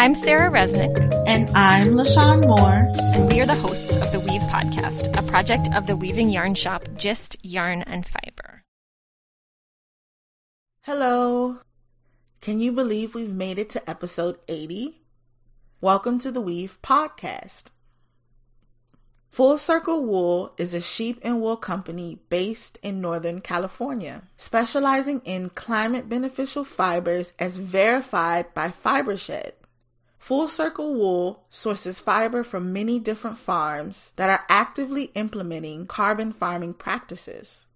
I'm Sarah Resnick. And I'm LaShawn Moore. And we are the hosts of the Weave Podcast, a project of the weaving yarn shop Gist Yarn and Fiber. Hello. Can you believe we've made it to episode 80? Welcome to the Weave Podcast. Full Circle Wool is a sheep and wool company based in Northern California, specializing in climate beneficial fibers as verified by FiberShed. Full Circle Wool sources fiber from many different farms that are actively implementing carbon farming practices.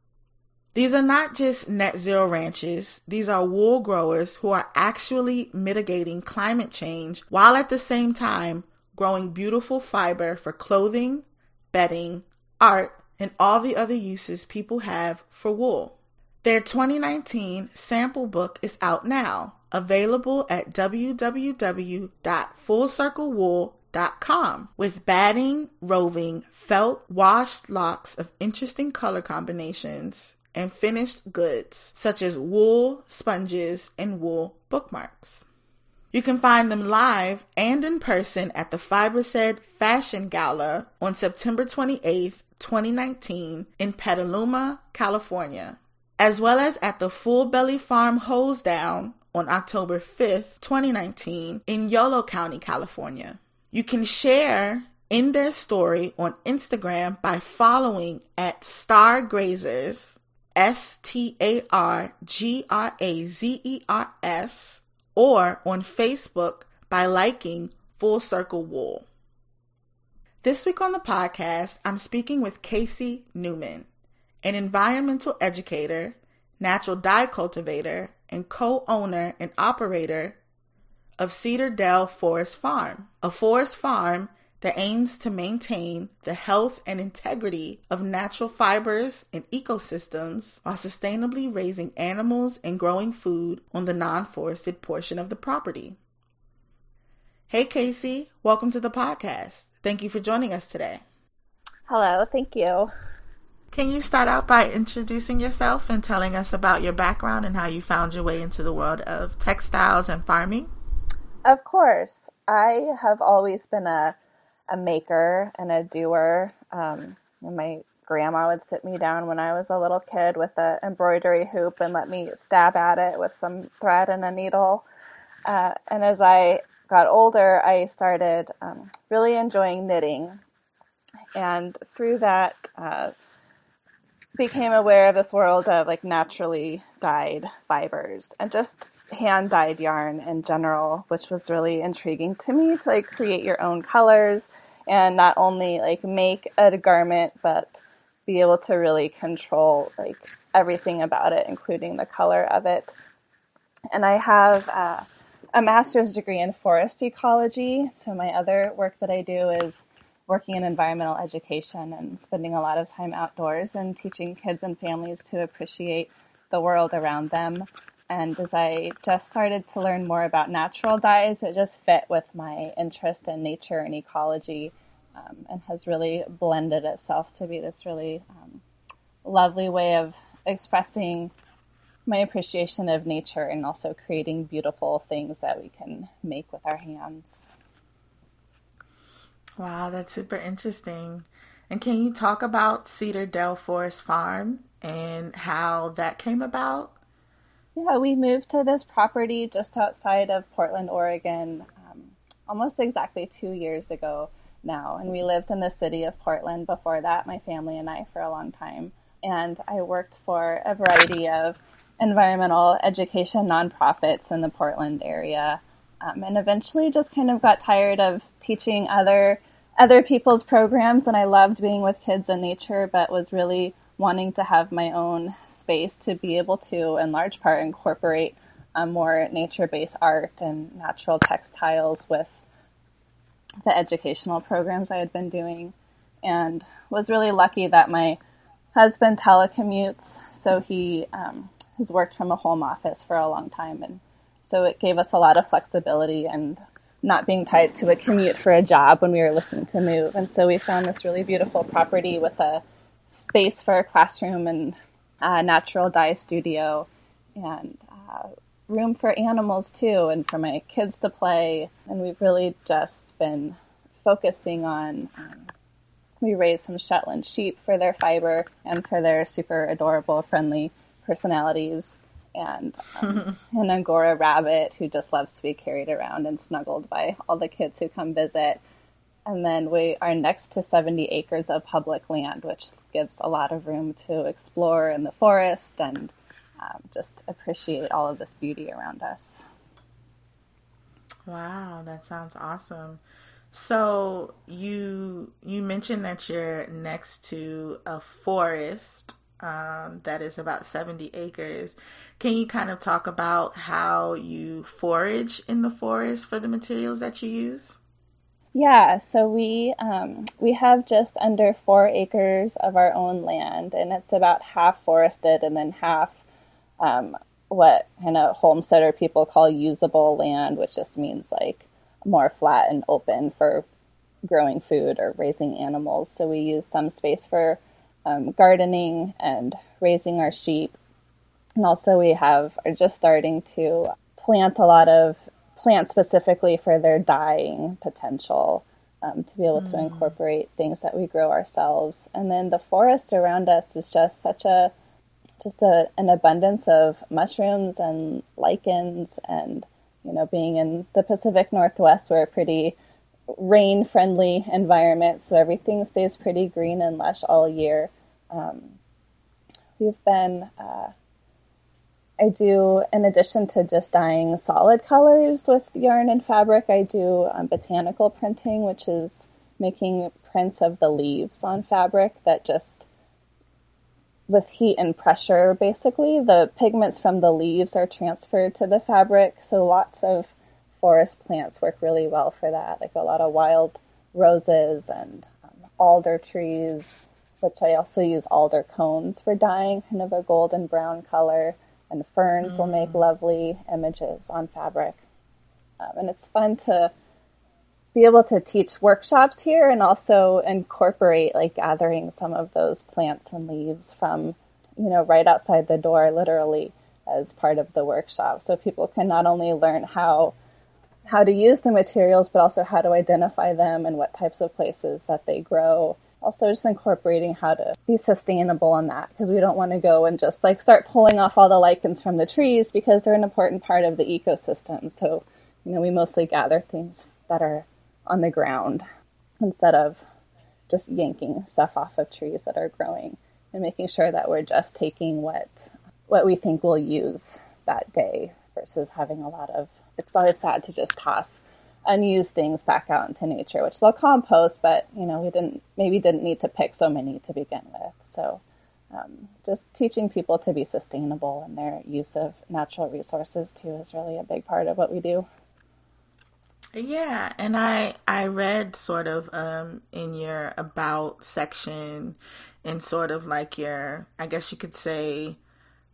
These are not just net zero ranches, these are wool growers who are actually mitigating climate change while at the same time growing beautiful fiber for clothing, bedding, art, and all the other uses people have for wool. Their 2019 sample book is out now, available at www.fullcirclewool.com with batting, roving, felt, washed locks of interesting color combinations and finished goods such as wool sponges and wool bookmarks. You can find them live and in person at the FiberShed Fashion Gala on September 28th, 2019 in Petaluma, California, as well as at the Full Belly Farm Hoes Down on October 5th, 2019 in Yolo County, California. You can share in their story on Instagram by following at Star Grazers, S T A R G R A Z E R S or on Facebook by liking Full Circle Wool. This week on the podcast, I'm speaking with Casey Newman, an environmental educator, natural dye cultivator, and co owner and operator of Cedar Dell Forest Farm, a forest farm that aims to maintain the health and integrity of natural fibers and ecosystems while sustainably raising animals and growing food on the non forested portion of the property. Hey, Casey, welcome to the podcast. Thank you for joining us today. Hello, thank you. Can you start out by introducing yourself and telling us about your background and how you found your way into the world of textiles and farming? Of course. I have always been a a maker and a doer. Um, my grandma would sit me down when I was a little kid with an embroidery hoop and let me stab at it with some thread and a needle. Uh, and as I got older, I started um, really enjoying knitting. And through that, uh, became aware of this world of like naturally dyed fibers and just hand dyed yarn in general, which was really intriguing to me to like create your own colors and not only like make a garment, but be able to really control like everything about it, including the color of it. And I have uh, a master's degree in forest ecology. So my other work that I do is working in environmental education and spending a lot of time outdoors and teaching kids and families to appreciate the world around them. And as I just started to learn more about natural dyes, it just fit with my interest in nature and ecology um, and has really blended itself to be this really um, lovely way of expressing my appreciation of nature and also creating beautiful things that we can make with our hands. Wow, that's super interesting. And can you talk about Cedar Dell Forest Farm and how that came about? Yeah, we moved to this property just outside of Portland, Oregon, um, almost exactly two years ago now. And we lived in the city of Portland before that, my family and I, for a long time. And I worked for a variety of environmental education nonprofits in the Portland area. Um, and eventually just kind of got tired of teaching other other people's programs and I loved being with kids and nature but was really wanting to have my own space to be able to in large part incorporate um, more nature-based art and natural textiles with the educational programs I had been doing. And was really lucky that my husband telecommutes so he um, has worked from a home office for a long time and so it gave us a lot of flexibility and not being tied to a commute for a job when we were looking to move. And so we found this really beautiful property with a space for a classroom and a natural dye studio. And uh, room for animals too and for my kids to play. And we've really just been focusing on. Um, we raise some Shetland sheep for their fiber and for their super adorable, friendly personalities, and um, an Angora rabbit who just loves to be carried around and snuggled by all the kids who come visit. And then we are next to 70 acres of public land, which gives a lot of room to explore in the forest and um, just appreciate all of this beauty around us. Wow, that sounds awesome. So you you mentioned that you're next to a forest um, that is about 70 acres. Can you kind of talk about how you forage in the forest for the materials that you use? Yeah, so we um, we have just under four acres of our own land, and it's about half forested and then half um, what kind of homesteader people call usable land, which just means like more flat and open for growing food or raising animals. So we use some space for um, gardening and raising our sheep, and also we have are just starting to plant a lot of plants specifically for their dyeing potential. Um, to be able mm. to incorporate things that we grow ourselves. And then the forest around us is just such a just a, an abundance of mushrooms and lichens and you know being in the pacific northwest we're pretty rain friendly environment so everything stays pretty green and lush all year um, we've been uh, i do in addition to just dyeing solid colors with yarn and fabric i do um, botanical printing which is making prints of the leaves on fabric that just with heat and pressure, basically, the pigments from the leaves are transferred to the fabric. So lots of forest plants work really well for that, like a lot of wild roses and um, alder trees, which I also use alder cones for dyeing, kind of a golden brown color. And ferns mm. will make mm. lovely images on fabric. Um, and it's fun to be able to teach workshops here and also incorporate like gathering some of those plants and leaves from you know right outside the door literally as part of the workshop so people can not only learn how how to use the materials but also how to identify them and what types of places that they grow. Also just incorporating how to be sustainable on that because we don't want to go and just like start pulling off all the lichens from the trees because they're an important part of the ecosystem. So you know we mostly gather things that are on the ground instead of just yanking stuff off of trees that are growing and making sure that we're just taking what what we think we'll use that day versus having a lot of it's always sad to just toss unused things back out into nature which they'll compost but you know we didn't maybe didn't need to pick so many to begin with. So um, just teaching people to be sustainable in their use of natural resources too is really a big part of what we do. Yeah, and I I read sort of um in your about section in sort of like your I guess you could say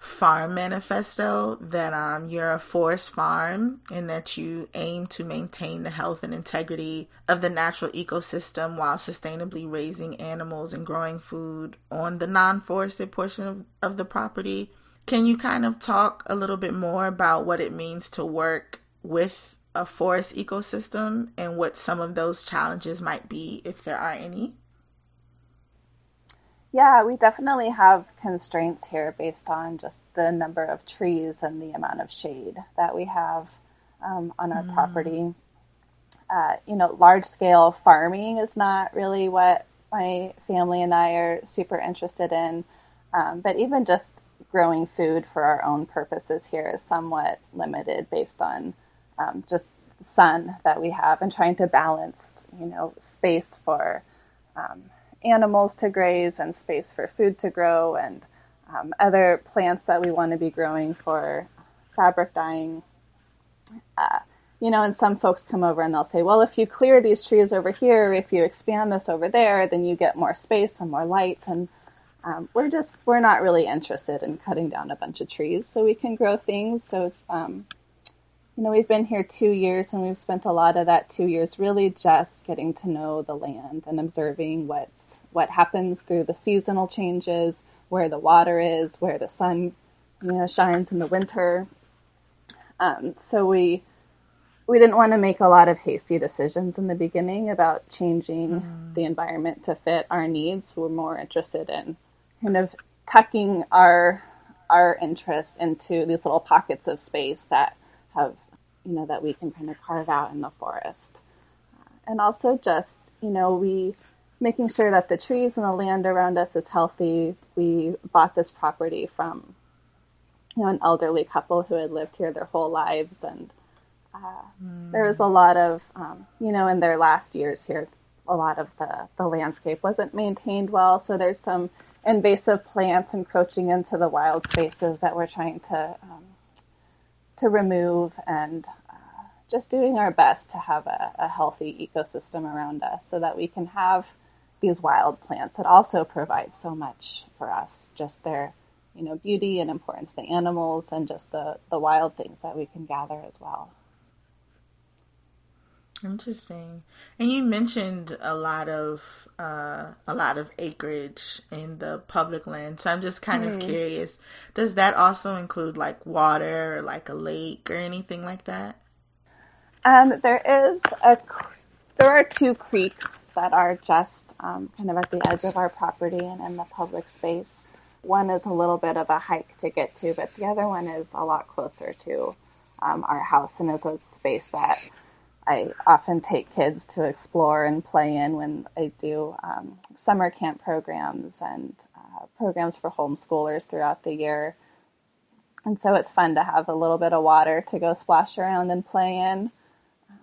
farm manifesto that um you're a forest farm and that you aim to maintain the health and integrity of the natural ecosystem while sustainably raising animals and growing food on the non-forested portion of, of the property. Can you kind of talk a little bit more about what it means to work with a forest ecosystem and what some of those challenges might be, if there are any? Yeah, we definitely have constraints here based on just the number of trees and the amount of shade that we have um, on our mm. property. Uh, you know, large scale farming is not really what my family and I are super interested in. Um, but even just growing food for our own purposes here is somewhat limited based on um, just sun that we have and trying to balance, you know, space for um, animals to graze and space for food to grow and um, other plants that we want to be growing for fabric dyeing. Uh, you know, and some folks come over and they'll say, well, if you clear these trees over here, if you expand this over there, then you get more space and more light. And um, we're just, we're not really interested in cutting down a bunch of trees so we can grow things. So, um, you know, we've been here two years and we've spent a lot of that two years really just getting to know the land and observing what's what happens through the seasonal changes, where the water is, where the sun, you know, shines in the winter. Um, so we we didn't want to make a lot of hasty decisions in the beginning about changing mm. the environment to fit our needs. We're more interested in kind of tucking our our interests into these little pockets of space that have you know that we can kind of carve out in the forest, uh, and also just you know we making sure that the trees and the land around us is healthy. We bought this property from you know an elderly couple who had lived here their whole lives and uh, mm. There was a lot of, um, you know, in their last years here, a lot of the, the landscape wasn't maintained well. So there's some invasive plants encroaching into the wild spaces that we're trying to um, to remove and uh, just doing our best to have a, a, healthy ecosystem around us so that we can have these wild plants that also provide so much for us just their you know beauty and importance to animals and just the the wild things that we can gather as well Interesting. And you mentioned a lot of uh, a lot of acreage in the public land. So I'm just kind mm. of curious. Does that also include like water or like a lake or anything like that? Um, there is a there are two creeks that are just um, kind of at the edge of our property and in the public space. One is a little bit of a hike to get to, but the other one is a lot closer to um, our house and is a space that I often take kids to explore and play in when I do um, summer camp programs and uh, programs for homeschoolers throughout the year. And so it's fun to have a little bit of water to go splash around and play in. Um,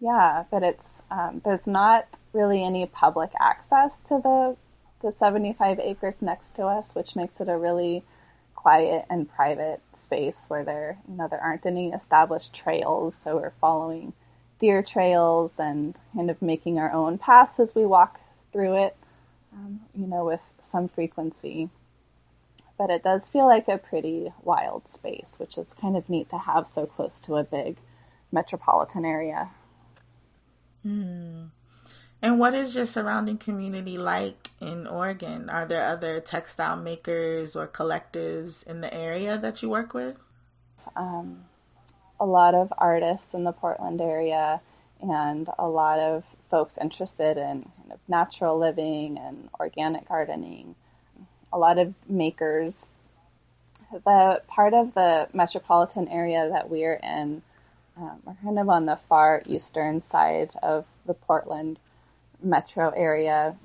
yeah, but it's um, there's not really any public access to the the 75 acres next to us, which makes it a really quiet and private space where there you know there aren't any established trails. So we're following deer trails and kind of making our own paths as we walk through it um, you know with some frequency. But it does feel like a pretty wild space which is kind of neat to have so close to a big metropolitan area. Mm. And what is your surrounding community like in Oregon? Are there other textile makers or collectives in the area that you work with? Um, a lot of artists in the Portland area and a lot of folks interested in kind of natural living and organic gardening. A lot of makers. The part of the metropolitan area that we're in, um, we're kind of on the far eastern side of the Portland metro area.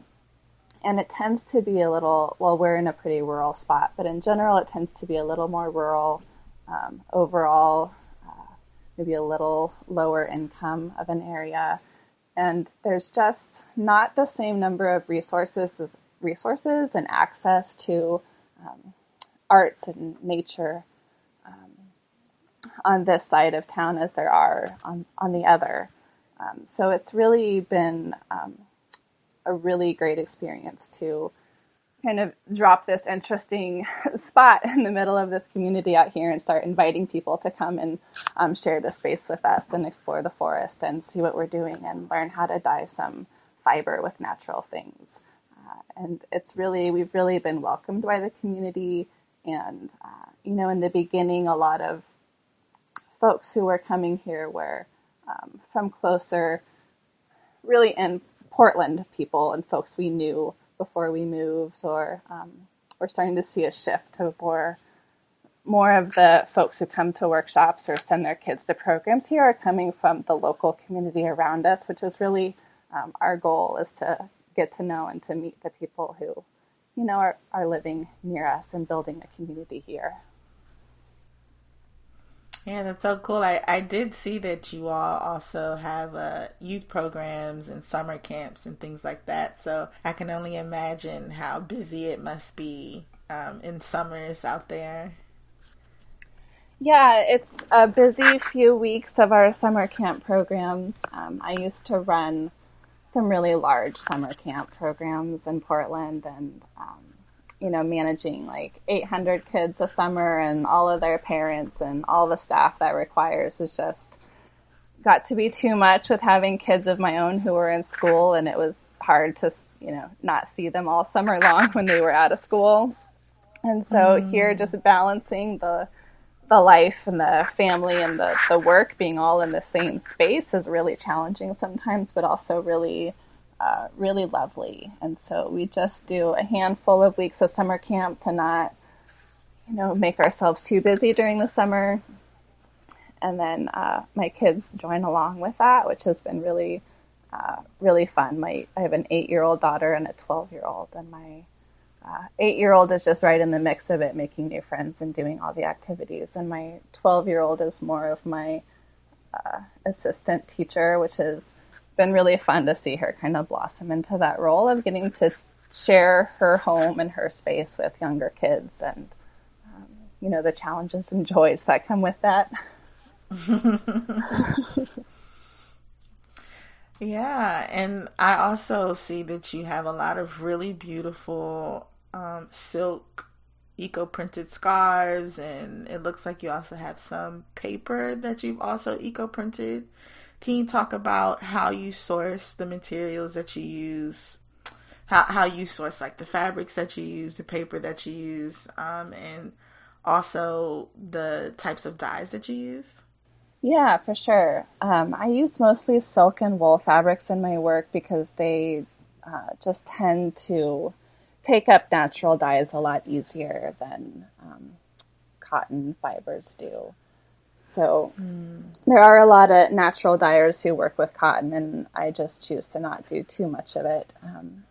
And it tends to be a little, well, we're in a pretty rural spot, but in general, it tends to be a little more rural. Um, overall, uh, maybe a little lower income of an area. And there's just not the same number of resources, resources and access to um, arts and nature um, on this side of town as there are on, on the other. Um, so it's really been um, a really great experience to kind of drop this interesting spot in the middle of this community out here and start inviting people to come and um, share the space with us and explore the forest and see what we're doing and learn how to dye some fiber with natural things. Uh, and it's really, we've really been welcomed by the community. And, uh, you know, in the beginning, a lot of folks who were coming here were um, from closer, really in Portland people and folks we knew before we moved, or um, we're starting to see a shift to more more of the folks who come to workshops or send their kids to programs here are coming from the local community around us, which is really um, our goal is to get to know and to meet the people who, you know, are, are living near us and building a community here. Yeah, that's so cool. I, I did see that you all also have uh, youth programs and summer camps and things like that. So I can only imagine how busy it must be um, in summers out there. Yeah, it's a busy few weeks of our summer camp programs. Um, I used to run some really large summer camp programs in Portland, and um, you know, managing like 800 kids a summer and all of their parents and all the staff that requires was just got to be too much with having kids of my own who were in school and it was hard to, you know, not see them all summer long when they were out of school. And so mm. here just balancing the the the life and the family and the, the work being all in the same space is really challenging sometimes, but also really, uh, really lovely. And so we just do a handful of weeks of summer camp to not, you know, make ourselves too busy during the summer. And then uh, my kids join along with that, which has been really, uh, really fun. My I have an eight year old daughter and a twelve year old, and my uh, eight year old is just right in the mix of it, making new friends and doing all the activities. And my 12 year old is more of my uh, assistant teacher, which has been really fun to see her kind of blossom into that role of getting to share her home and her space with younger kids and, um, you know, the challenges and joys that come with that. yeah, and I also see that you have a lot of really beautiful um, silk eco printed scarves, and it looks like you also have some paper that you've also eco printed. Can you talk about how you source the materials that you use? How, how you source like the fabrics that you use, the paper that you use, um, and also the types of dyes that you use? Yeah, for sure. Um, I use mostly silk and wool fabrics in my work because they uh, just tend to take up natural dyes a lot easier than um, cotton fibers do. So mm. there are a lot of natural dyers who work with cotton, and I just choose to not do too much of it. Um,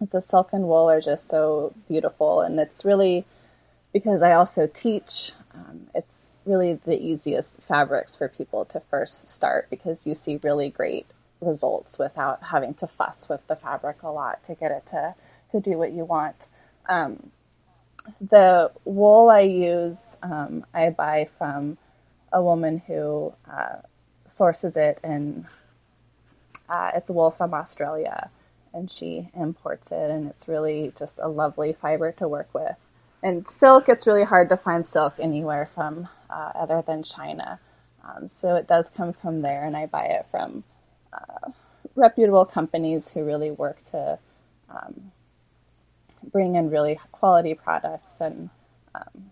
the silk and wool are just so beautiful, and it's really because I also teach. Um, it's really the easiest fabrics for people to first start because you see really great results without having to fuss with the fabric a lot to get it to to do what you want. Um, the wool I use, um, I buy from a woman who uh, sources it, and uh, it's wool from Australia, and she imports it, and it's really just a lovely fiber to work with. And silk, it's really hard to find silk anywhere from uh, other than China. Um, so it does come from there, and I buy it from uh, reputable companies who really work to um, bring in really quality products and um,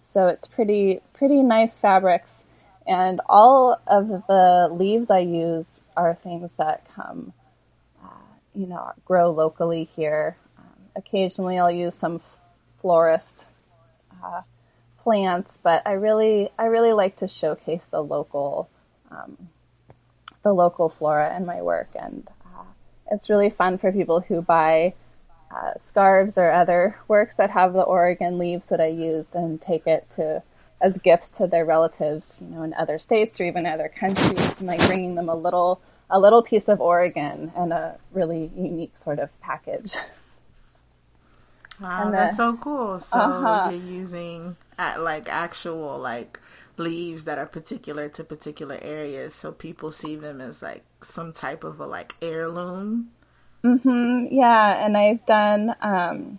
so it's pretty pretty nice fabrics. And all of the leaves I use are things that come uh, you know grow locally here. Um, occasionally I'll use some florist uh, plants but I really I really like to showcase the local um, the local flora in my work. And uh, it's really fun for people who buy uh, scarves or other works that have the Oregon leaves that I use and take it to as gifts to their relatives, you know, in other states or even other countries, and like bringing them a little a little piece of Oregon and a really unique sort of package. Wow, that's so cool. So uh-huh. you're using at like actual like leaves that are particular to particular areas, so people see them as like some type of a like heirloom Mm-hmm. Yeah, and I've done, um,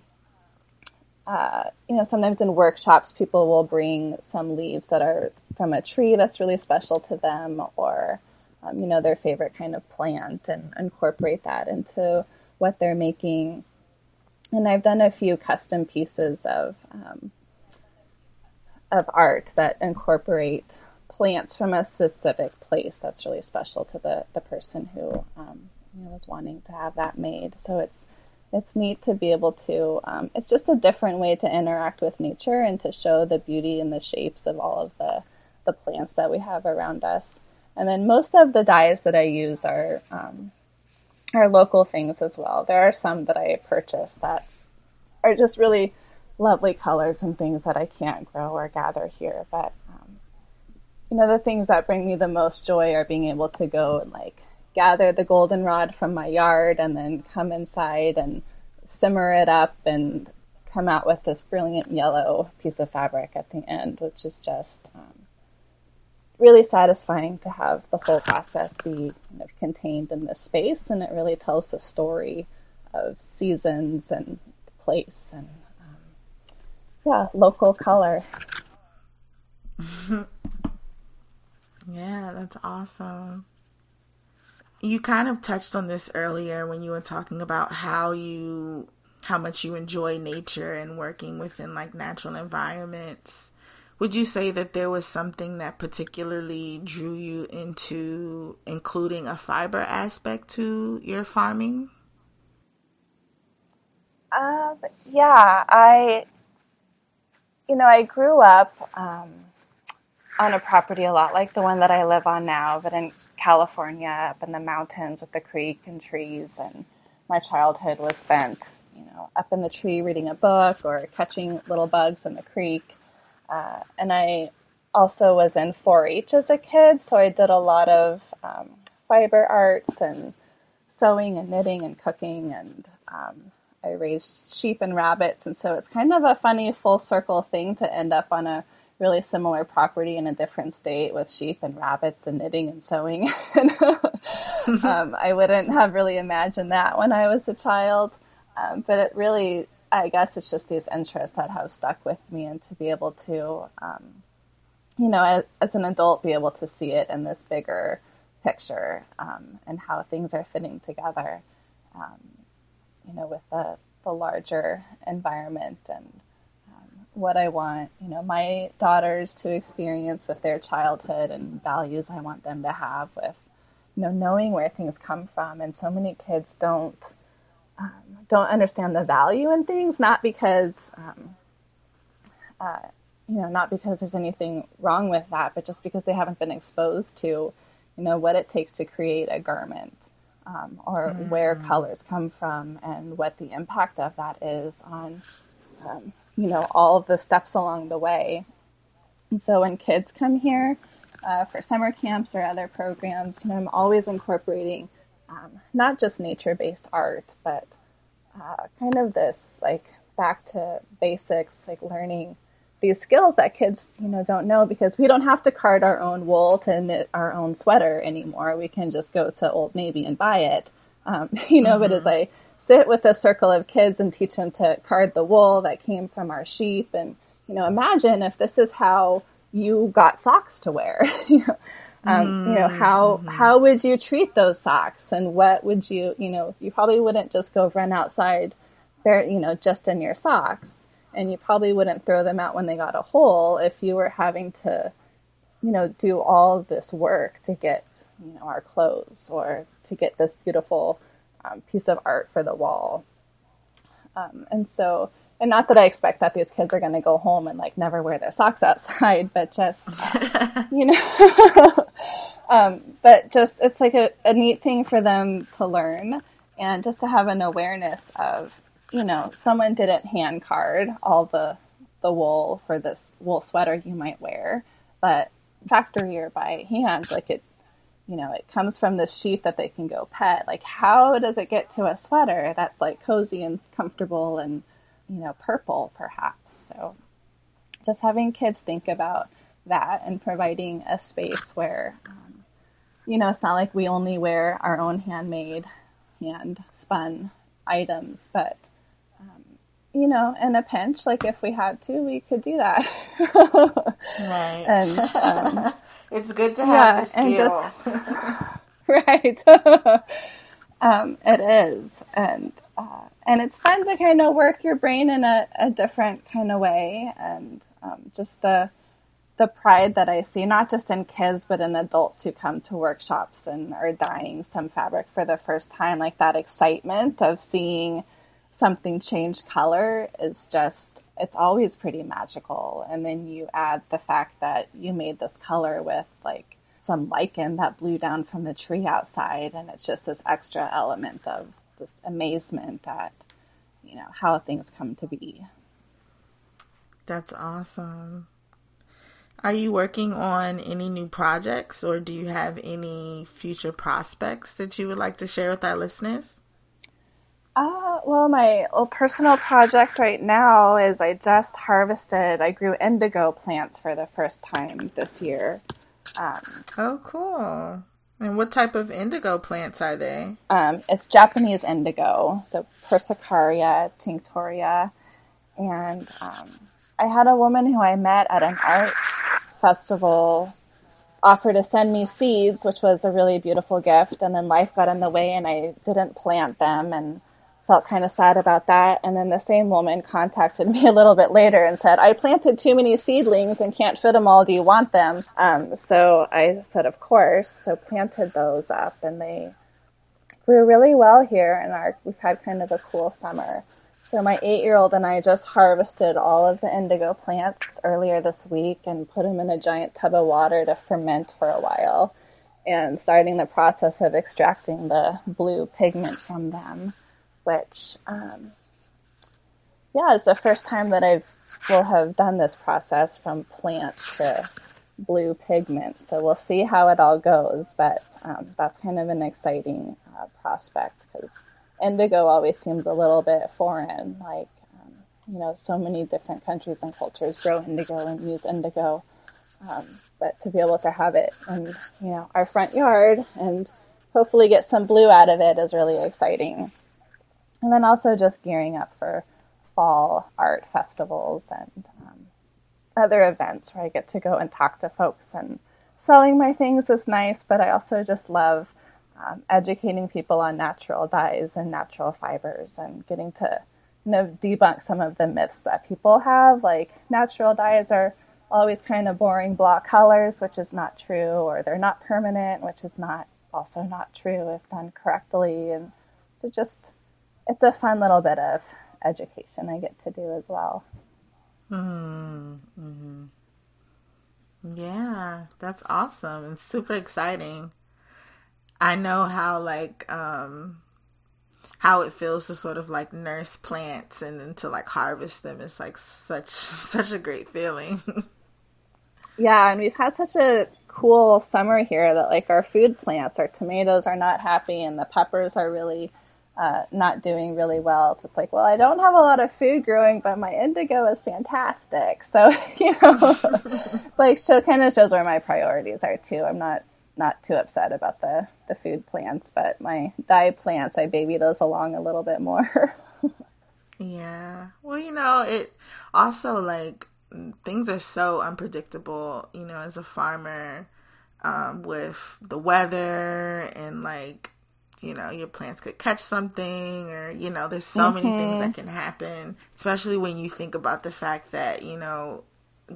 uh, you know, sometimes in workshops, people will bring some leaves that are from a tree that's really special to them, or um, you know, their favorite kind of plant, and incorporate that into what they're making. And I've done a few custom pieces of um, of art that incorporate plants from a specific place that's really special to the the person who um, you was wanting to have that made. So it's it's neat to be able to. Um, it's just a different way to interact with nature and to show the beauty and the shapes of all of the the plants that we have around us. And then most of the dyes that I use are um, are local things as well. There are some that I purchase that are just really lovely colors and things that I can't grow or gather here. But um, you know, the things that bring me the most joy are being able to go and like gather the goldenrod from my yard and then come inside and simmer it up and come out with this brilliant yellow piece of fabric at the end, which is just um, really satisfying to have the whole process be kind of contained in this space. And it really tells the story of seasons and place and, um, yeah, local color. yeah, that's awesome you kind of touched on this earlier when you were talking about how you how much you enjoy nature and working within like natural environments Would you say that there was something that particularly drew you into including a fiber aspect to your farming? Um, yeah, I, you know, I grew up um, on a property a lot like the one that I live on now, but in California, up in the mountains with the creek and trees. And my childhood was spent, you know, up in the tree reading a book or catching little bugs in the creek. Uh, and I also was in 4 H as a kid, so I did a lot of um, fiber arts and sewing and knitting and cooking. And um, I raised sheep and rabbits. And so it's kind of a funny full circle thing to end up on a really similar property in a different state with sheep and rabbits and knitting and sewing. um, I wouldn't have really imagined that when I was a child. Um, but it really I guess it's just these interests that have stuck with me, and to be able to, um, you know, as, as, an adult, be able to see it in this bigger picture um, and how things are fitting together, um, you know, with the, the larger environment and what I want, you know, my daughters to experience with their childhood and values I want them to have with, you know, knowing where things come from. And so many kids don't um, don't understand the value in things, not because, um, uh, you know, not because there's anything wrong with that, but just because they haven't been exposed to, you know, what it takes to create a garment um, or mm. where colors come from and what the impact of that is on, um, you know, all of the steps along the way. And so when kids come here uh, for summer camps or other programs, you know, I'm always incorporating um, not just nature based art, but uh, kind of this like back to basics, like learning these skills that kids you know don't know because we don't have to card our own wool to knit our own sweater anymore. We can just go to Old Navy and buy it. Um, you know, mm-hmm. but as. I sit with a circle of kids and teach them to card the wool that came from our sheep, and you know, imagine if this is how you got socks to wear. Um, you know how mm-hmm. how would you treat those socks and what would you you know you probably wouldn't just go run outside bare you know just in your socks and you probably wouldn't throw them out when they got a hole if you were having to you know do all this work to get you know our clothes or to get this beautiful um, piece of art for the wall. Um, and so and not that I expect that these kids are going to go home and like never wear their socks outside, but just you know, um, but just it's like a, a neat thing for them to learn and just to have an awareness of you know someone didn't hand card all the the wool for this wool sweater you might wear, but factory or by hand, like it you know, it comes from this sheep that they can go pet. Like, how does it get to a sweater that's like cozy and comfortable and you know, purple perhaps. So just having kids think about that and providing a space where, um, you know, it's not like we only wear our own handmade, hand spun items, but, you know, in a pinch, like if we had to, we could do that. right. And um, it's good to have yeah, and just right. Um, it is, and uh, and it's fun to kind of work your brain in a, a different kind of way, and um, just the the pride that I see, not just in kids, but in adults who come to workshops and are dyeing some fabric for the first time. Like that excitement of seeing something change color is just, it's always pretty magical. And then you add the fact that you made this color with like some lichen that blew down from the tree outside, and it's just this extra element of just amazement at you know how things come to be. That's awesome. Are you working on any new projects or do you have any future prospects that you would like to share with our listeners? Uh, well, my personal project right now is I just harvested, I grew indigo plants for the first time this year. Um, oh, cool. And what type of indigo plants are they? Um, it's Japanese indigo, so Persicaria tinctoria. And um, I had a woman who I met at an art festival offer to send me seeds, which was a really beautiful gift. And then life got in the way and I didn't plant them. And felt kind of sad about that. And then the same woman contacted me a little bit later and said, I planted too many seedlings and can't fit them all. Do you want them? Um, so I said, Of course. So planted those up and they grew really well here. And our, we've had kind of a cool summer. So my eight year old and I just harvested all of the indigo plants earlier this week and put them in a giant tub of water to ferment for a while and starting the process of extracting the blue pigment from them which, um, yeah, is the first time that I've will have done this process from plant to blue pigment. So we'll see how it all goes, but um, that's kind of an exciting uh, prospect because indigo always seems a little bit foreign. Like, um, you know, so many different countries and cultures grow indigo and use indigo. Um, but to be able to have it in, you know, our front yard and hopefully get some blue out of it is really exciting and then also just gearing up for fall art festivals and um, other events where I get to go and talk to folks and selling my things is nice, but I also just love um, educating people on natural dyes and natural fibers and getting to you know debunk some of the myths that people have like natural dyes are always kind of boring block colors which is not true or they're not permanent which is not also not true if done correctly. And so just it's a fun little bit of education I get to do as well. Mm-hmm. Yeah, that's awesome and super exciting. I know how like um how it feels to sort of like nurse plants and then to like harvest them is like such such a great feeling. yeah, and we've had such a cool summer here that like our food plants, our tomatoes are not happy and the peppers are really uh, not doing really well. So it's like, well, I don't have a lot of food growing, but my indigo is fantastic. So you know, it's like show kind of shows where my priorities are too. I'm not not too upset about the the food plants, but my dye plants, I baby those along a little bit more. yeah. Well, you know, it also like things are so unpredictable. You know, as a farmer. Um, with the weather and like you know your plants could catch something or you know there's so mm-hmm. many things mm-hmm. that can happen especially when you think about the fact that you know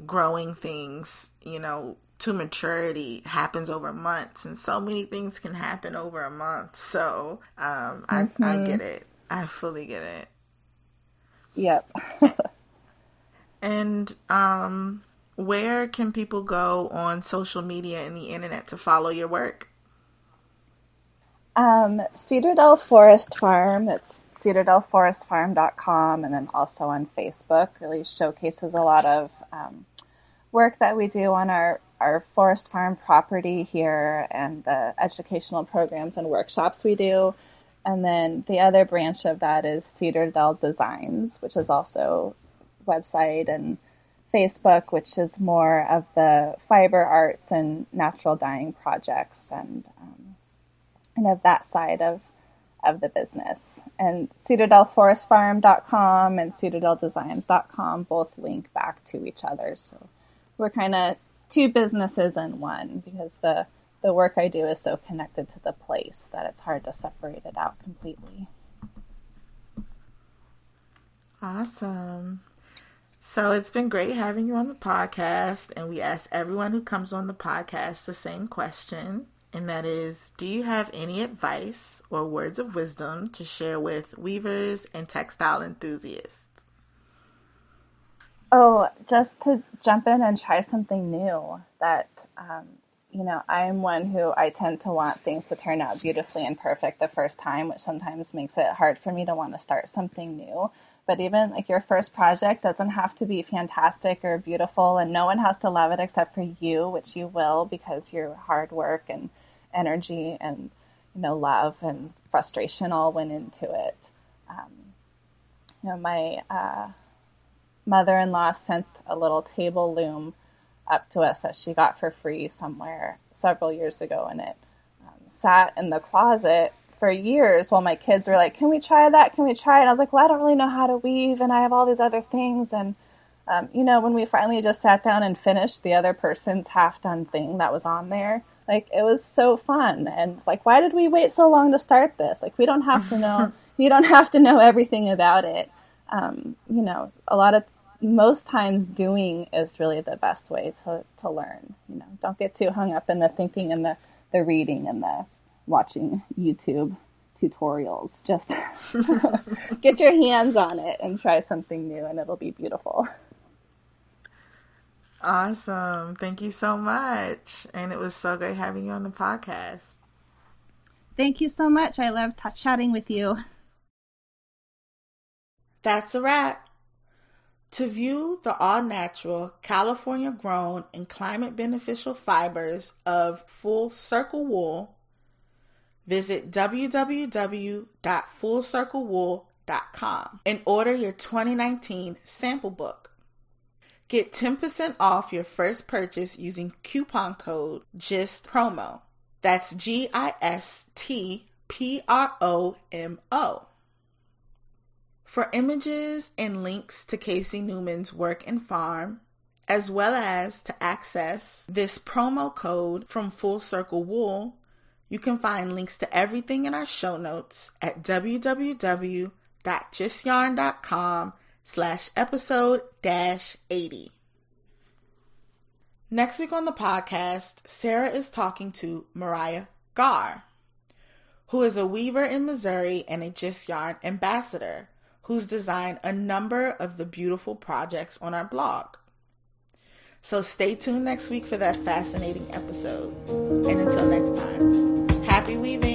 growing things you know to maturity happens over months and so many things can happen over a month so um mm-hmm. I, I mm-hmm. get it i fully get it yep and um where can people go on social media and the internet to follow your work um, Cedardell Forest Farm, it's cedardellforestfarm.com, and then also on Facebook, really showcases a lot of um, work that we do on our, our forest farm property here and the educational programs and workshops we do. And then the other branch of that is Cedardell Designs, which is also website and Facebook, which is more of the fiber arts and natural dyeing projects and um, kind of that side of of the business. And cedardellforestfarm.com and cedardelldesigns.com both link back to each other. So we're kind of two businesses in one because the the work I do is so connected to the place that it's hard to separate it out completely. Awesome. So it's been great having you on the podcast, and we ask everyone who comes on the podcast the same question and that is Do you have any advice or words of wisdom to share with weavers and textile enthusiasts? Oh, just to jump in and try something new. That, um, you know, I'm one who I tend to want things to turn out beautifully and perfect the first time, which sometimes makes it hard for me to want to start something new. But even like your first project doesn't have to be fantastic or beautiful, and no one has to love it except for you, which you will because your hard work and energy and you know love and frustration all went into it. Um, you know, my uh, mother-in-law sent a little table loom up to us that she got for free somewhere several years ago, and it um, sat in the closet for years while my kids were like, "Can we try that? Can we try it?" I was like, "Well, I don't really know how to weave, and I have all these other things." And um, you know, when we finally just sat down and finished the other person's half done thing that was on there, like it was so fun and it's like why did we wait so long to start this like we don't have to know you don't have to know everything about it. Um, you know, a lot of most times doing is really the best way to, to learn. You know, don't get too hung up in the thinking and the, the reading and the watching YouTube tutorials. Just get your hands on it and try something new and it'll be beautiful. Awesome. Thank you so much. And it was so great having you on the podcast. Thank you so much. I love t- chatting with you. That's a wrap. To view the all natural, California grown, and climate beneficial fibers of Full Circle Wool, visit www.fullcirclewool.com and order your 2019 sample book. Get 10% off your first purchase using coupon code GISTPROMO. That's G I S T P R O M O. For images and links to Casey Newman's work and farm, as well as to access this promo code from Full Circle Wool, you can find links to everything in our show notes at www.gistyarn.com slash episode 80. Next week on the podcast, Sarah is talking to Mariah Gar, who is a weaver in Missouri and a Gist Yarn ambassador who's designed a number of the beautiful projects on our blog. So stay tuned next week for that fascinating episode. And until next time, happy weaving!